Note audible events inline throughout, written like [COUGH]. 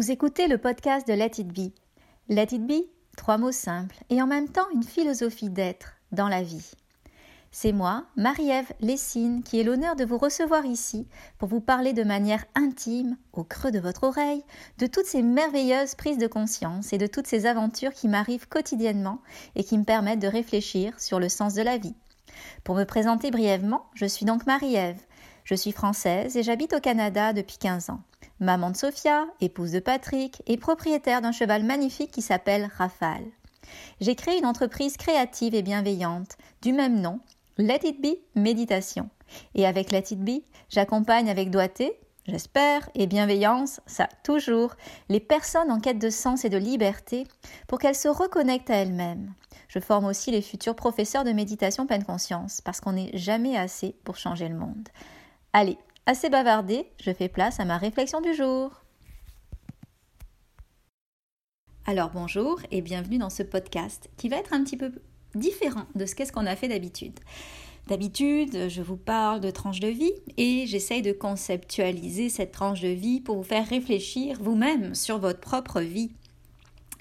Vous écoutez le podcast de Let It Be. Let It Be, trois mots simples et en même temps une philosophie d'être dans la vie. C'est moi, Marie-Ève Lessine, qui ai l'honneur de vous recevoir ici pour vous parler de manière intime, au creux de votre oreille, de toutes ces merveilleuses prises de conscience et de toutes ces aventures qui m'arrivent quotidiennement et qui me permettent de réfléchir sur le sens de la vie. Pour me présenter brièvement, je suis donc Marie-Ève. Je suis française et j'habite au Canada depuis 15 ans maman de Sophia, épouse de Patrick et propriétaire d'un cheval magnifique qui s'appelle Rafale. J'ai créé une entreprise créative et bienveillante du même nom, Let It Be Méditation. Et avec Let It Be, j'accompagne avec doigté, j'espère, et bienveillance, ça toujours, les personnes en quête de sens et de liberté pour qu'elles se reconnectent à elles-mêmes. Je forme aussi les futurs professeurs de méditation pleine conscience parce qu'on n'est jamais assez pour changer le monde. Allez, Assez bavardé, je fais place à ma réflexion du jour. Alors bonjour et bienvenue dans ce podcast qui va être un petit peu différent de ce qu'est-ce qu'on a fait d'habitude. D'habitude, je vous parle de tranche de vie et j'essaye de conceptualiser cette tranche de vie pour vous faire réfléchir vous-même sur votre propre vie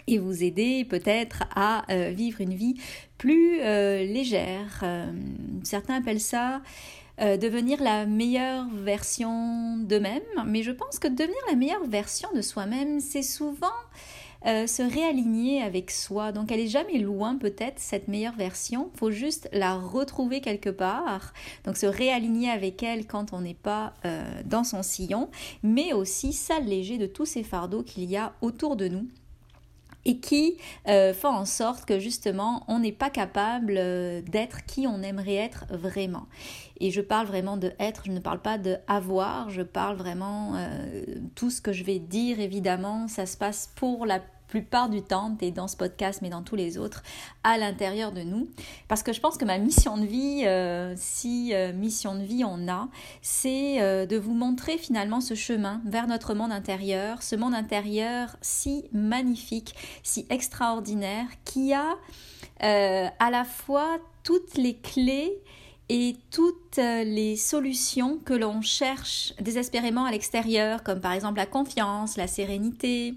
et vous aider peut-être à euh, vivre une vie plus euh, légère. Euh, certains appellent ça euh, devenir la meilleure version d'eux-mêmes, mais je pense que devenir la meilleure version de soi-même, c'est souvent euh, se réaligner avec soi. Donc elle est jamais loin peut-être cette meilleure version. Faut juste la retrouver quelque part. Donc se réaligner avec elle quand on n'est pas euh, dans son sillon, mais aussi s'alléger de tous ces fardeaux qu'il y a autour de nous et qui euh, font en sorte que justement on n'est pas capable euh, d'être qui on aimerait être vraiment. Et je parle vraiment de être, je ne parle pas de avoir, je parle vraiment euh, tout ce que je vais dire évidemment, ça se passe pour la plupart du temps, et dans ce podcast, mais dans tous les autres, à l'intérieur de nous. Parce que je pense que ma mission de vie, euh, si euh, mission de vie on a, c'est euh, de vous montrer finalement ce chemin vers notre monde intérieur, ce monde intérieur si magnifique, si extraordinaire, qui a à la fois toutes les clés et toutes les solutions que l'on cherche désespérément à l'extérieur, comme par exemple la confiance, la sérénité,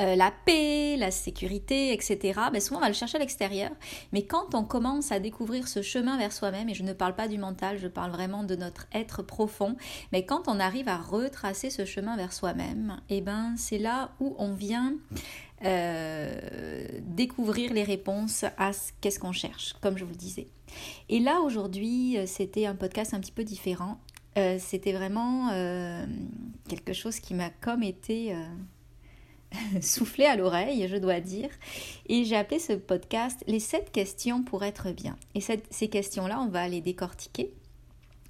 euh, la paix, la sécurité, etc., ben souvent on va le chercher à l'extérieur. Mais quand on commence à découvrir ce chemin vers soi-même, et je ne parle pas du mental, je parle vraiment de notre être profond, mais quand on arrive à retracer ce chemin vers soi-même, et eh ben c'est là où on vient euh, découvrir les réponses à qu'est-ce qu'on cherche, comme je vous le disais. Et là aujourd'hui, euh, c'était un podcast un petit peu différent. c'était vraiment quelque chose qui m'a comme été [LAUGHS] soufflé à l'oreille, je dois dire. Et j'ai appelé ce podcast Les 7 questions pour être bien. Et ces questions-là, on va les décortiquer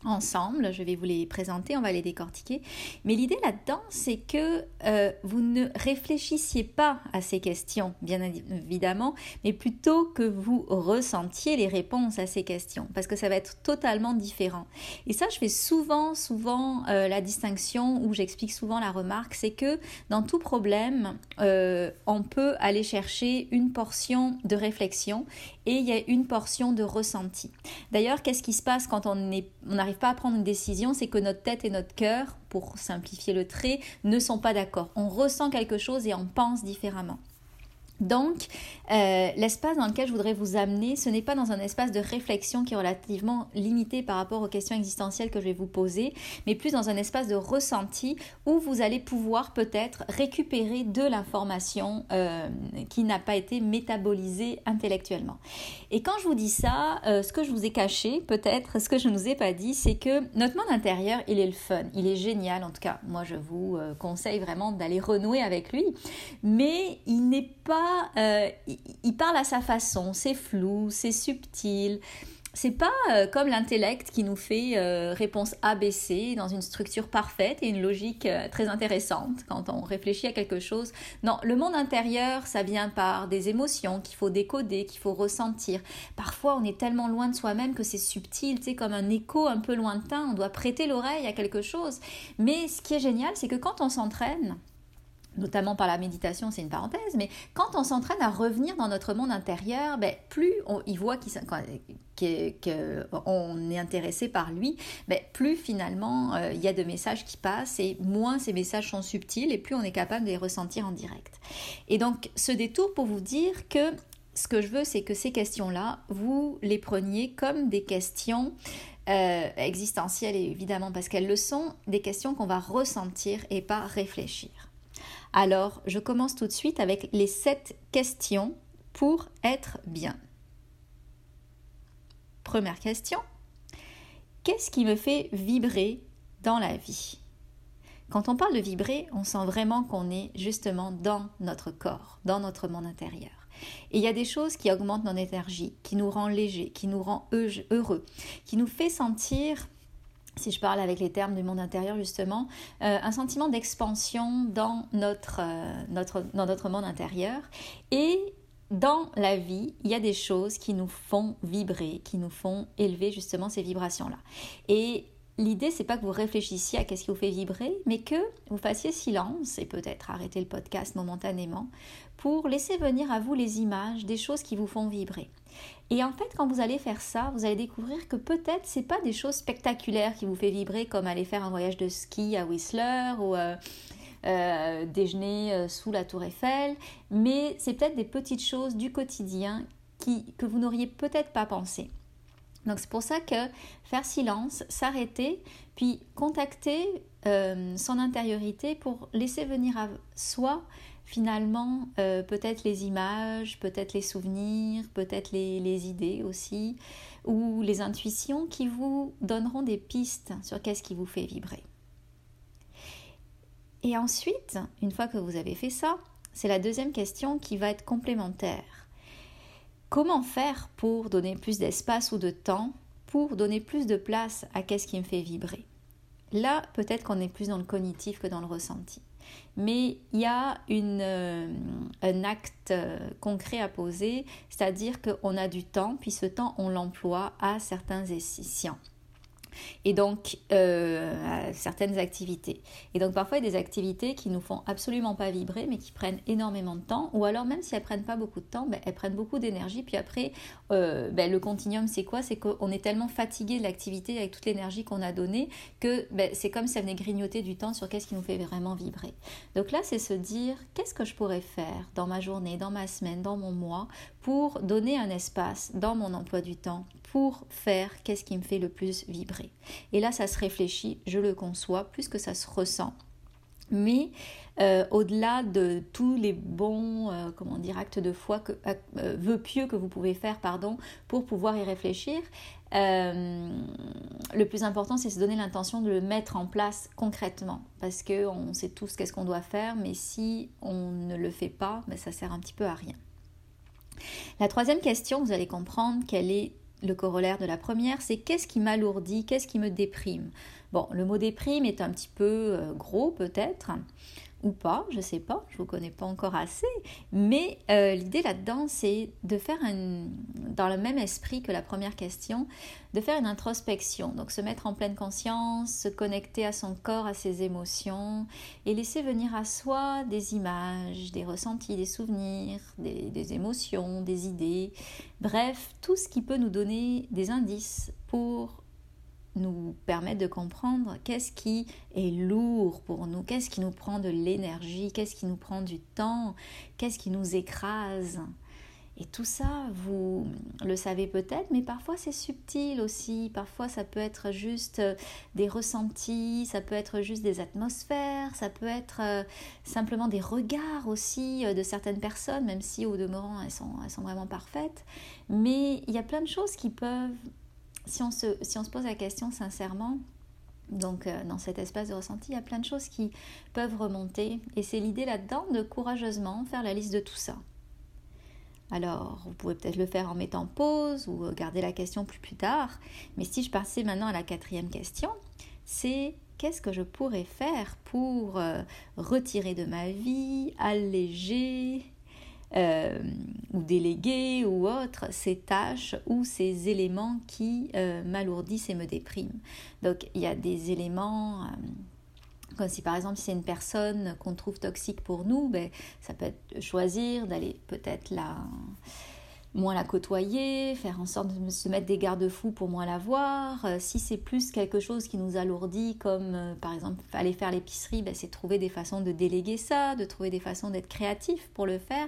ensemble. Je vais vous les présenter, on va les décortiquer. Mais l'idée là-dedans, c'est que euh, vous ne réfléchissiez pas à ces questions, bien évidemment, mais plutôt que vous ressentiez les réponses à ces questions, parce que ça va être totalement différent. Et ça, je fais souvent, souvent euh, la distinction, où j'explique souvent la remarque, c'est que dans tout problème, euh, on peut aller chercher une portion de réflexion et il y a une portion de ressenti. D'ailleurs, qu'est-ce qui se passe quand on, n'arrive pas à prendre une décision C'est que notre tête et notre cœur, pour simplifier le trait, ne sont pas d'accord. On ressent quelque chose et on pense différemment. Donc, euh, l'espace dans lequel je voudrais vous amener, ce n'est pas dans un espace de réflexion qui est relativement limité par rapport aux questions existentielles que je vais vous poser, mais plus dans un espace de ressenti où vous allez pouvoir peut-être récupérer de l'information euh, qui n'a pas été métabolisée intellectuellement. Et quand je vous dis ça, euh, ce que je vous ai caché, peut-être, ce que je ne vous ai pas dit, c'est que notre monde intérieur, il est le fun, il est génial. En tout cas, moi, je vous conseille vraiment d'aller renouer avec lui, mais il n'est pas euh, il, parle à sa façon, c'est flou, c'est subtil. C'est pas euh, comme l'intellect qui nous fait euh, réponse ABC dans une structure parfaite et une logique très intéressante quand on réfléchit à quelque chose. Non, le monde intérieur, ça vient par des émotions qu'il faut décoder, qu'il faut ressentir. Parfois, on est tellement loin de soi-même que c'est subtil, sais, comme un écho un peu lointain. On doit prêter l'oreille à quelque chose. Mais ce qui est génial, c'est que quand on s'entraîne, notamment par la méditation, c'est une parenthèse, mais quand on s'entraîne à revenir dans notre monde intérieur, ben, plus on y voit qu'on est intéressé par lui, ben, plus finalement euh, il y a de messages qui passent et moins ces messages sont subtils et plus on est capable de les ressentir en direct. Et donc ce détour pour vous dire que ce que je veux, c'est que ces questions-là, vous les preniez comme des questions euh, existentielles, évidemment, parce qu'elles le sont, des questions qu'on va ressentir et pas réfléchir. Alors, je commence tout de suite avec les sept questions pour être bien. Première question. Qu'est-ce qui me fait vibrer dans la vie? Quand on parle de vibrer, on sent vraiment qu'on est justement dans notre corps, dans notre monde intérieur. Et il y a des choses qui augmentent notre énergie, qui nous rend léger, qui nous rend heureux, qui nous fait sentir si je parle avec les termes du monde intérieur justement, euh, un sentiment d'expansion dans notre, euh, notre, dans notre monde intérieur. Et dans la vie, il y a des choses qui nous font vibrer, qui nous font élever justement ces vibrations-là. Et l'idée, c'est pas que vous réfléchissiez à qu'est-ce qui vous fait vibrer, mais que vous fassiez silence et peut-être arrêter le podcast momentanément pour laisser venir à vous les images des choses qui vous font vibrer. Et en fait, quand vous allez faire ça, vous allez découvrir que peut-être c'est pas des choses spectaculaires qui vous fait vibrer, comme aller faire un voyage de ski à Whistler ou euh, euh, déjeuner euh, sous la Tour Eiffel, mais c'est peut-être des petites choses du quotidien qui, que vous n'auriez peut-être pas pensé. Donc c'est pour ça que faire silence, s'arrêter, puis contacter son intériorité pour laisser venir à soi finalement, euh, peut-être les images, peut-être les souvenirs, peut-être les, idées aussi, ou les intuitions qui vous donneront des pistes sur qu'est-ce qui vous fait vibrer. Et ensuite, une fois que vous avez fait ça, c'est la deuxième question qui va être complémentaire. Comment faire pour donner plus d'espace ou de temps, pour donner plus de place à qu'est-ce qui me fait vibrer? Là, peut-être qu'on est plus dans le cognitif que dans le ressenti mais il y a euh, un acte euh, concret à poser, c'est-à-dire qu'on a du temps, puis ce temps, on l'emploie à certains escients et donc euh, certaines activités. Et donc parfois il y a des activités qui nous font absolument pas vibrer mais qui prennent énormément de temps ou alors même si elles prennent pas beaucoup de temps, ben, elles prennent beaucoup d'énergie puis après euh, ben, le continuum c'est quoi? C'est qu'on est tellement fatigué de l'activité avec toute l'énergie qu'on a donnée que ben, c'est comme si ça venait grignoter du temps sur qu'est-ce qui nous fait vraiment vibrer. Donc là c'est se dire qu'est-ce que je pourrais faire dans ma journée, dans ma semaine, dans mon mois pour donner un espace dans mon emploi du temps pour faire qu'est-ce qui me fait le plus vibrer. Et là, ça se réfléchit, je le conçois, plus que ça se ressent. Mais euh, au-delà de tous les bons, euh, comment dire, actes de foi, que, euh, vœux pieux que vous pouvez faire, pardon, pour pouvoir y réfléchir, le plus important, c'est se donner l'intention de le mettre en place concrètement, parce que on sait tous qu'est-ce qu'on doit faire, mais si on ne le fait pas, ben, ça sert un petit peu à rien. La troisième question, vous allez comprendre qu'elle est le corollaire de la première, c'est qu'est-ce qui m'alourdit, qu'est-ce qui me déprime? Bon, le mot déprime est un petit peu euh, gros peut-être, ou pas, je sais pas, je vous connais pas encore assez, mais euh, l'idée là-dedans, c'est de faire un, dans le même esprit que la première question, de faire une introspection, donc se mettre en pleine conscience, se connecter à son corps, à ses émotions, et laisser venir à soi des images, des ressentis, des souvenirs, des émotions, des idées, bref, tout ce qui peut nous donner des indices pour nous permettre de comprendre qu'est-ce qui est lourd pour nous, qu'est-ce qui nous prend de l'énergie, qu'est-ce qui nous prend du temps, qu'est-ce qui nous écrase. Et tout ça, vous le savez peut-être, mais parfois c'est subtil aussi. Parfois ça peut être juste des ressentis, ça peut être juste des atmosphères, ça peut être euh, simplement des regards aussi euh, de certaines personnes, même si au demeurant elles sont, elles sont vraiment parfaites. Mais il y a plein de choses qui peuvent si on, se, pose la question sincèrement, donc euh, dans cet espace de ressenti, il y a plein de choses qui peuvent remonter. Et c'est l'idée là-dedans de courageusement faire la liste de tout ça. Alors, vous pouvez peut-être le faire en mettant pause ou garder la question plus plus tard. Mais si je passais maintenant à la quatrième question, c'est qu'est-ce que je pourrais faire pour euh, retirer de ma vie, alléger, euh, ou déléguer ou autre ces tâches ou ces éléments qui euh, m'alourdissent et me dépriment. Donc il y a des éléments, euh, Comme si par exemple c'est une personne qu'on trouve toxique pour nous, ben, ça peut choisir d'aller peut-être la moins la côtoyer, faire en sorte de se mettre des garde-fous pour moins la voir. Euh, si c'est plus quelque chose qui nous alourdit, comme euh, par exemple aller faire l'épicerie, ben, c'est trouver des façons de déléguer ça, de trouver des façons d'être créatif pour le faire.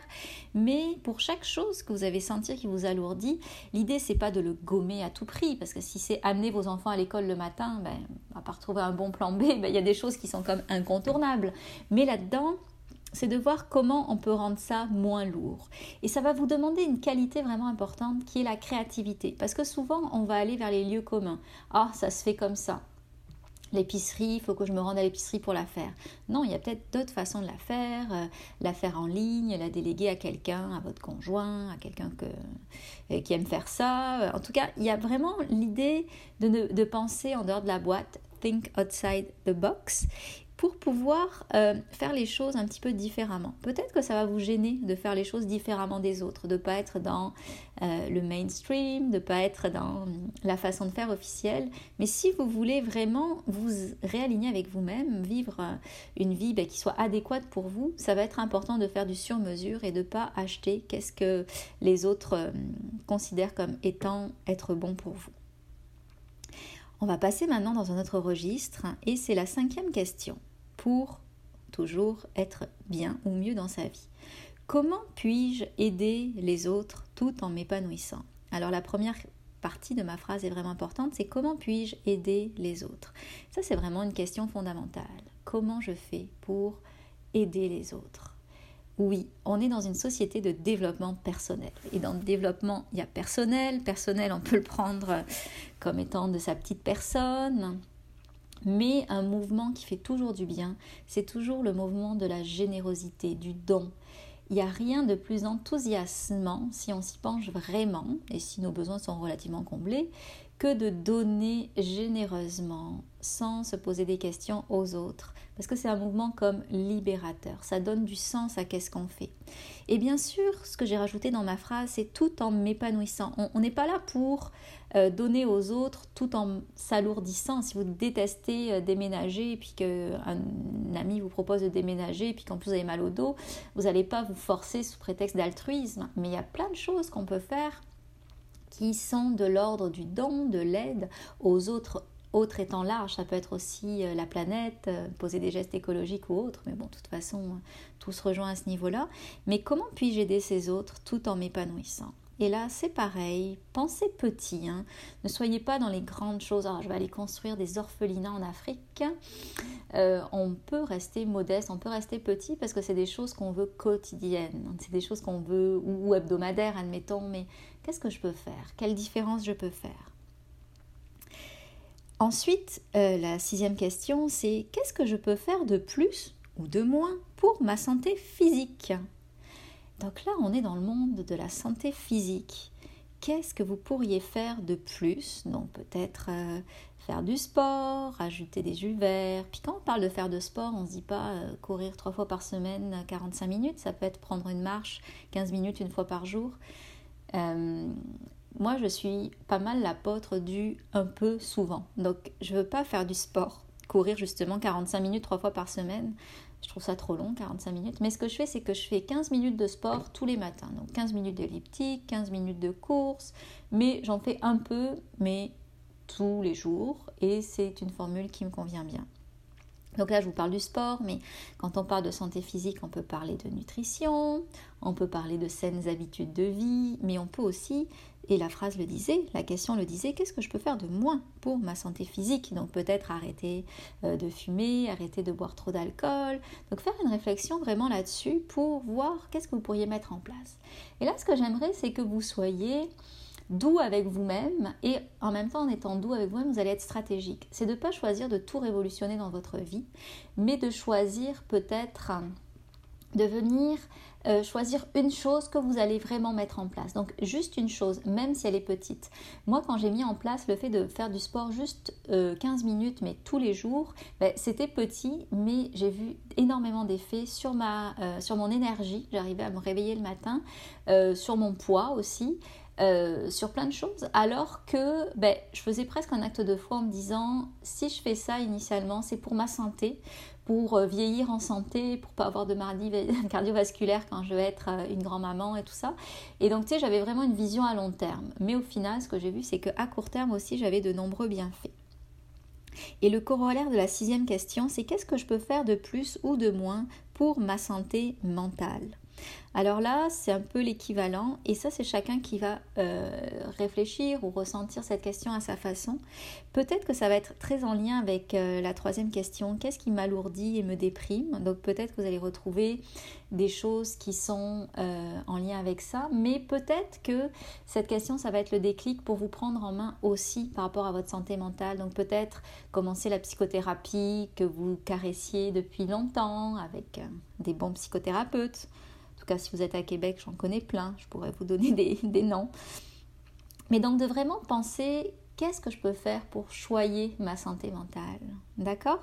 Mais pour chaque chose que vous avez senti qui vous alourdit, l'idée c'est pas de le gommer à tout prix, parce que si c'est amener vos enfants à l'école le matin, ben, à part trouver un bon plan B, ben, il y a des choses qui sont comme incontournables. Mais là-dedans, c'est de voir comment on peut rendre ça moins lourd. Et ça va vous demander une qualité vraiment importante qui est la créativité. Parce que souvent, on va aller vers les lieux communs. Ah, ça se fait comme ça. L'épicerie, il faut que je me rende à l'épicerie pour la faire. Non, il y a peut-être d'autres façons de la faire. Euh, la faire en ligne, la déléguer à quelqu'un, à votre conjoint, à quelqu'un euh, qui aime faire ça. En tout cas, il y a vraiment l'idée de, de penser en dehors de la boîte, think outside the box pour pouvoir euh, faire les choses un petit peu différemment. Peut-être que ça va vous gêner de faire les choses différemment des autres, de ne pas être dans euh, le mainstream, de ne pas être dans la façon de faire officielle. Mais si vous voulez vraiment vous réaligner avec vous-même, vivre euh, une vie ben, qui soit adéquate pour vous, ça va être important de faire du sur-mesure et de ne pas acheter qu'est-ce que les autres considèrent comme étant être bon pour vous. On va passer maintenant dans un autre registre et c'est la cinquième question pour toujours être bien ou mieux dans sa vie. Comment puis-je aider les autres tout en m'épanouissant? Alors la première partie de ma phrase est vraiment importante, c'est comment puis-je aider les autres? Ça c'est vraiment une question fondamentale. Comment je fais pour aider les autres? Oui, on est dans une société de développement personnel. Et dans le développement, il y a personnel. Personnel, on peut le prendre comme étant de sa petite personne, mais un mouvement qui fait toujours du bien, c'est toujours le mouvement de la générosité, du don. Il n'y a rien de plus enthousiasmant si on s'y penche vraiment, et si nos besoins sont relativement comblés, que de donner généreusement sans se poser des questions aux autres. Parce que c'est un mouvement comme libérateur. Ça donne du sens à qu'est-ce qu'on fait. Et bien sûr, ce que j'ai rajouté dans ma phrase, c'est tout en m'épanouissant. On n'est pas là pour euh, donner aux autres tout en s'alourdissant. Si vous détestez euh, déménager et puis qu'un ami vous propose de déménager et puis qu'en plus vous avez mal au dos, vous n'allez pas vous forcer sous prétexte d'altruisme. Mais il y a plein de choses qu'on peut faire qui sont de l'ordre du don, de l'aide aux autres autres étant large, ça peut être aussi euh, la planète, euh, poser des gestes écologiques ou autres, mais bon, de toute façon, tout se rejoint à ce niveau-là. Mais comment puis-je aider ces autres tout en m'épanouissant? Et là, c'est pareil, pensez petit, hein. ne soyez pas dans les grandes choses. Alors, je vais aller construire des orphelinats en Afrique. Euh, on peut rester modeste, on peut rester petit parce que c'est des choses qu'on veut quotidiennes, c'est des choses qu'on veut ou hebdomadaires, admettons, mais Qu'est-ce que je peux faire? Quelle différence je peux faire? Ensuite, euh, la sixième question, c'est qu'est-ce que je peux faire de plus ou de moins pour ma santé physique? Donc là, on est dans le monde de la santé physique. Qu'est-ce que vous pourriez faire de plus? Donc peut-être euh, faire du sport, ajouter des jus verts. Puis quand on parle de faire de sport, on ne se dit pas euh, courir trois fois par semaine 45 minutes. Ça peut être prendre une marche 15 minutes une fois par jour. Moi, je suis pas mal l'apôtre du un peu souvent. Donc, je veux pas faire du sport, courir justement 45 minutes trois fois par semaine. Je trouve ça trop long, 45 minutes. Mais ce que je fais, c'est que je fais 15 minutes de sport tous les matins. Donc 15 minutes d'elliptique, 15 minutes de course. Mais j'en fais un peu, mais tous les jours. Et c'est une formule qui me convient bien. Donc là, je vous parle du sport, mais quand on parle de santé physique, on peut parler de nutrition, on peut parler de saines habitudes de vie, mais on peut aussi, et la phrase le disait, la question le disait, qu'est-ce que je peux faire de moins pour ma santé physique? Donc peut-être arrêter euh, de fumer, arrêter de boire trop d'alcool. Donc faire une réflexion vraiment là-dessus pour voir qu'est-ce que vous pourriez mettre en place. Et là, ce que j'aimerais, c'est que vous soyez doux avec vous-même et en même temps en étant doux avec vous-même, vous allez être stratégique. C'est de ne pas choisir de tout révolutionner dans votre vie, mais de choisir peut-être de venir euh, choisir une chose que vous allez vraiment mettre en place. Donc juste une chose, même si elle est petite. Moi, quand j'ai mis en place le fait de faire du sport juste 15 euh, minutes, mais tous les jours, ben, c'était petit, mais j'ai vu énormément d'effets sur, euh, sur mon énergie. J'arrivais à me réveiller le matin, sur mon poids aussi. Euh, sur plein de choses, alors que ben, je faisais presque un acte de foi en me disant si je fais ça initialement, c'est pour ma santé, pour euh, vieillir en santé, pour pas avoir de maladie [LAUGHS] cardiovasculaire quand je vais être euh, une grand-maman et tout ça. Et donc, tu sais, j'avais vraiment une vision à long terme. Mais au final, ce que j'ai vu, c'est qu'à court terme aussi, j'avais de nombreux bienfaits. Et le corollaire de la sixième question, c'est qu'est-ce que je peux faire de plus ou de moins pour ma santé mentale? Alors là, c'est un peu l'équivalent, et ça, c'est chacun qui va euh, réfléchir ou ressentir cette question à sa façon. Peut-être que ça va être très en lien avec euh, la troisième question, qu'est-ce qui m'alourdit et me déprime? Donc peut-être que vous allez retrouver des choses qui sont euh, en lien avec ça, mais peut-être que cette question, ça va être le déclic pour vous prendre en main aussi par rapport à votre santé mentale. Donc peut-être commencer la psychothérapie que vous caressiez depuis longtemps avec des bons psychothérapeutes tout cas, si vous êtes à Québec, j'en connais plein, je pourrais vous donner [LAUGHS] des, noms. Mais donc de vraiment penser qu'est-ce que je peux faire pour choyer ma santé mentale. D'accord?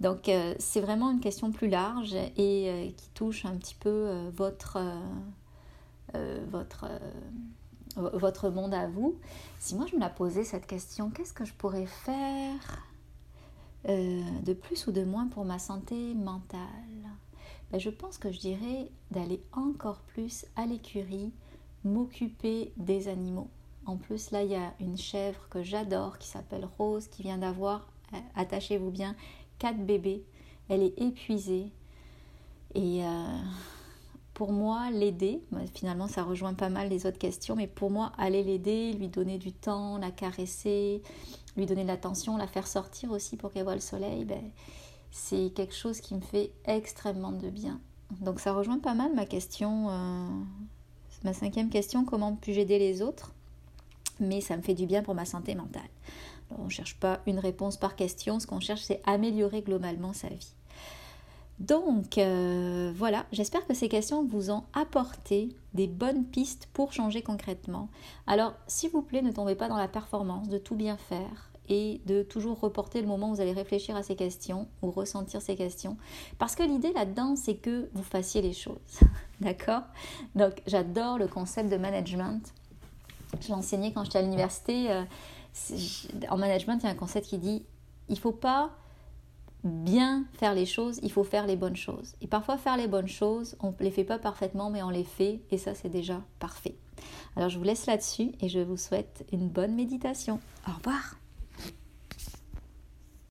Donc euh, c'est vraiment une question plus large et euh, qui touche un petit peu euh, votre, votre, votre monde à vous. Si moi je me la posais cette question, qu'est-ce que je pourrais faire de plus ou de moins pour ma santé mentale? Ben, je pense que je dirais d'aller encore plus à l'écurie, m'occuper des animaux. En plus, là, il y a une chèvre que j'adore qui s'appelle Rose, qui vient d'avoir, euh, attachez-vous bien, quatre bébés. Elle est épuisée. Et euh, pour moi, l'aider, ben, finalement, ça rejoint pas mal les autres questions, mais pour moi, aller l'aider, lui donner du temps, la caresser, lui donner de l'attention, la faire sortir aussi pour qu'elle voit le soleil, ben, c'est quelque chose qui me fait extrêmement de bien. Donc ça rejoint pas mal ma question, euh, ma cinquième question, comment puis-je aider les autres? Mais ça me fait du bien pour ma santé mentale. on ne cherche pas une réponse par question, ce qu'on cherche c'est améliorer globalement sa vie. Donc euh, voilà, j'espère que ces questions vous ont apporté des bonnes pistes pour changer concrètement. Alors s'il vous plaît, ne tombez pas dans la performance de tout bien faire et de toujours reporter le moment où vous allez réfléchir à ces questions ou ressentir ces questions. Parce que l'idée là-dedans, c'est que vous fassiez les choses. [LAUGHS] D'accord? Donc j'adore le concept de management. Je l'ai enseigné quand j'étais à l'université. Euh, en management, il y a un concept qui dit il ne faut pas bien faire les choses, il faut faire les bonnes choses. Et parfois, faire les bonnes choses, on ne les fait pas parfaitement, mais on les fait, et ça, c'est déjà parfait. Alors, je vous laisse là-dessus et je vous souhaite une bonne méditation. Au revoir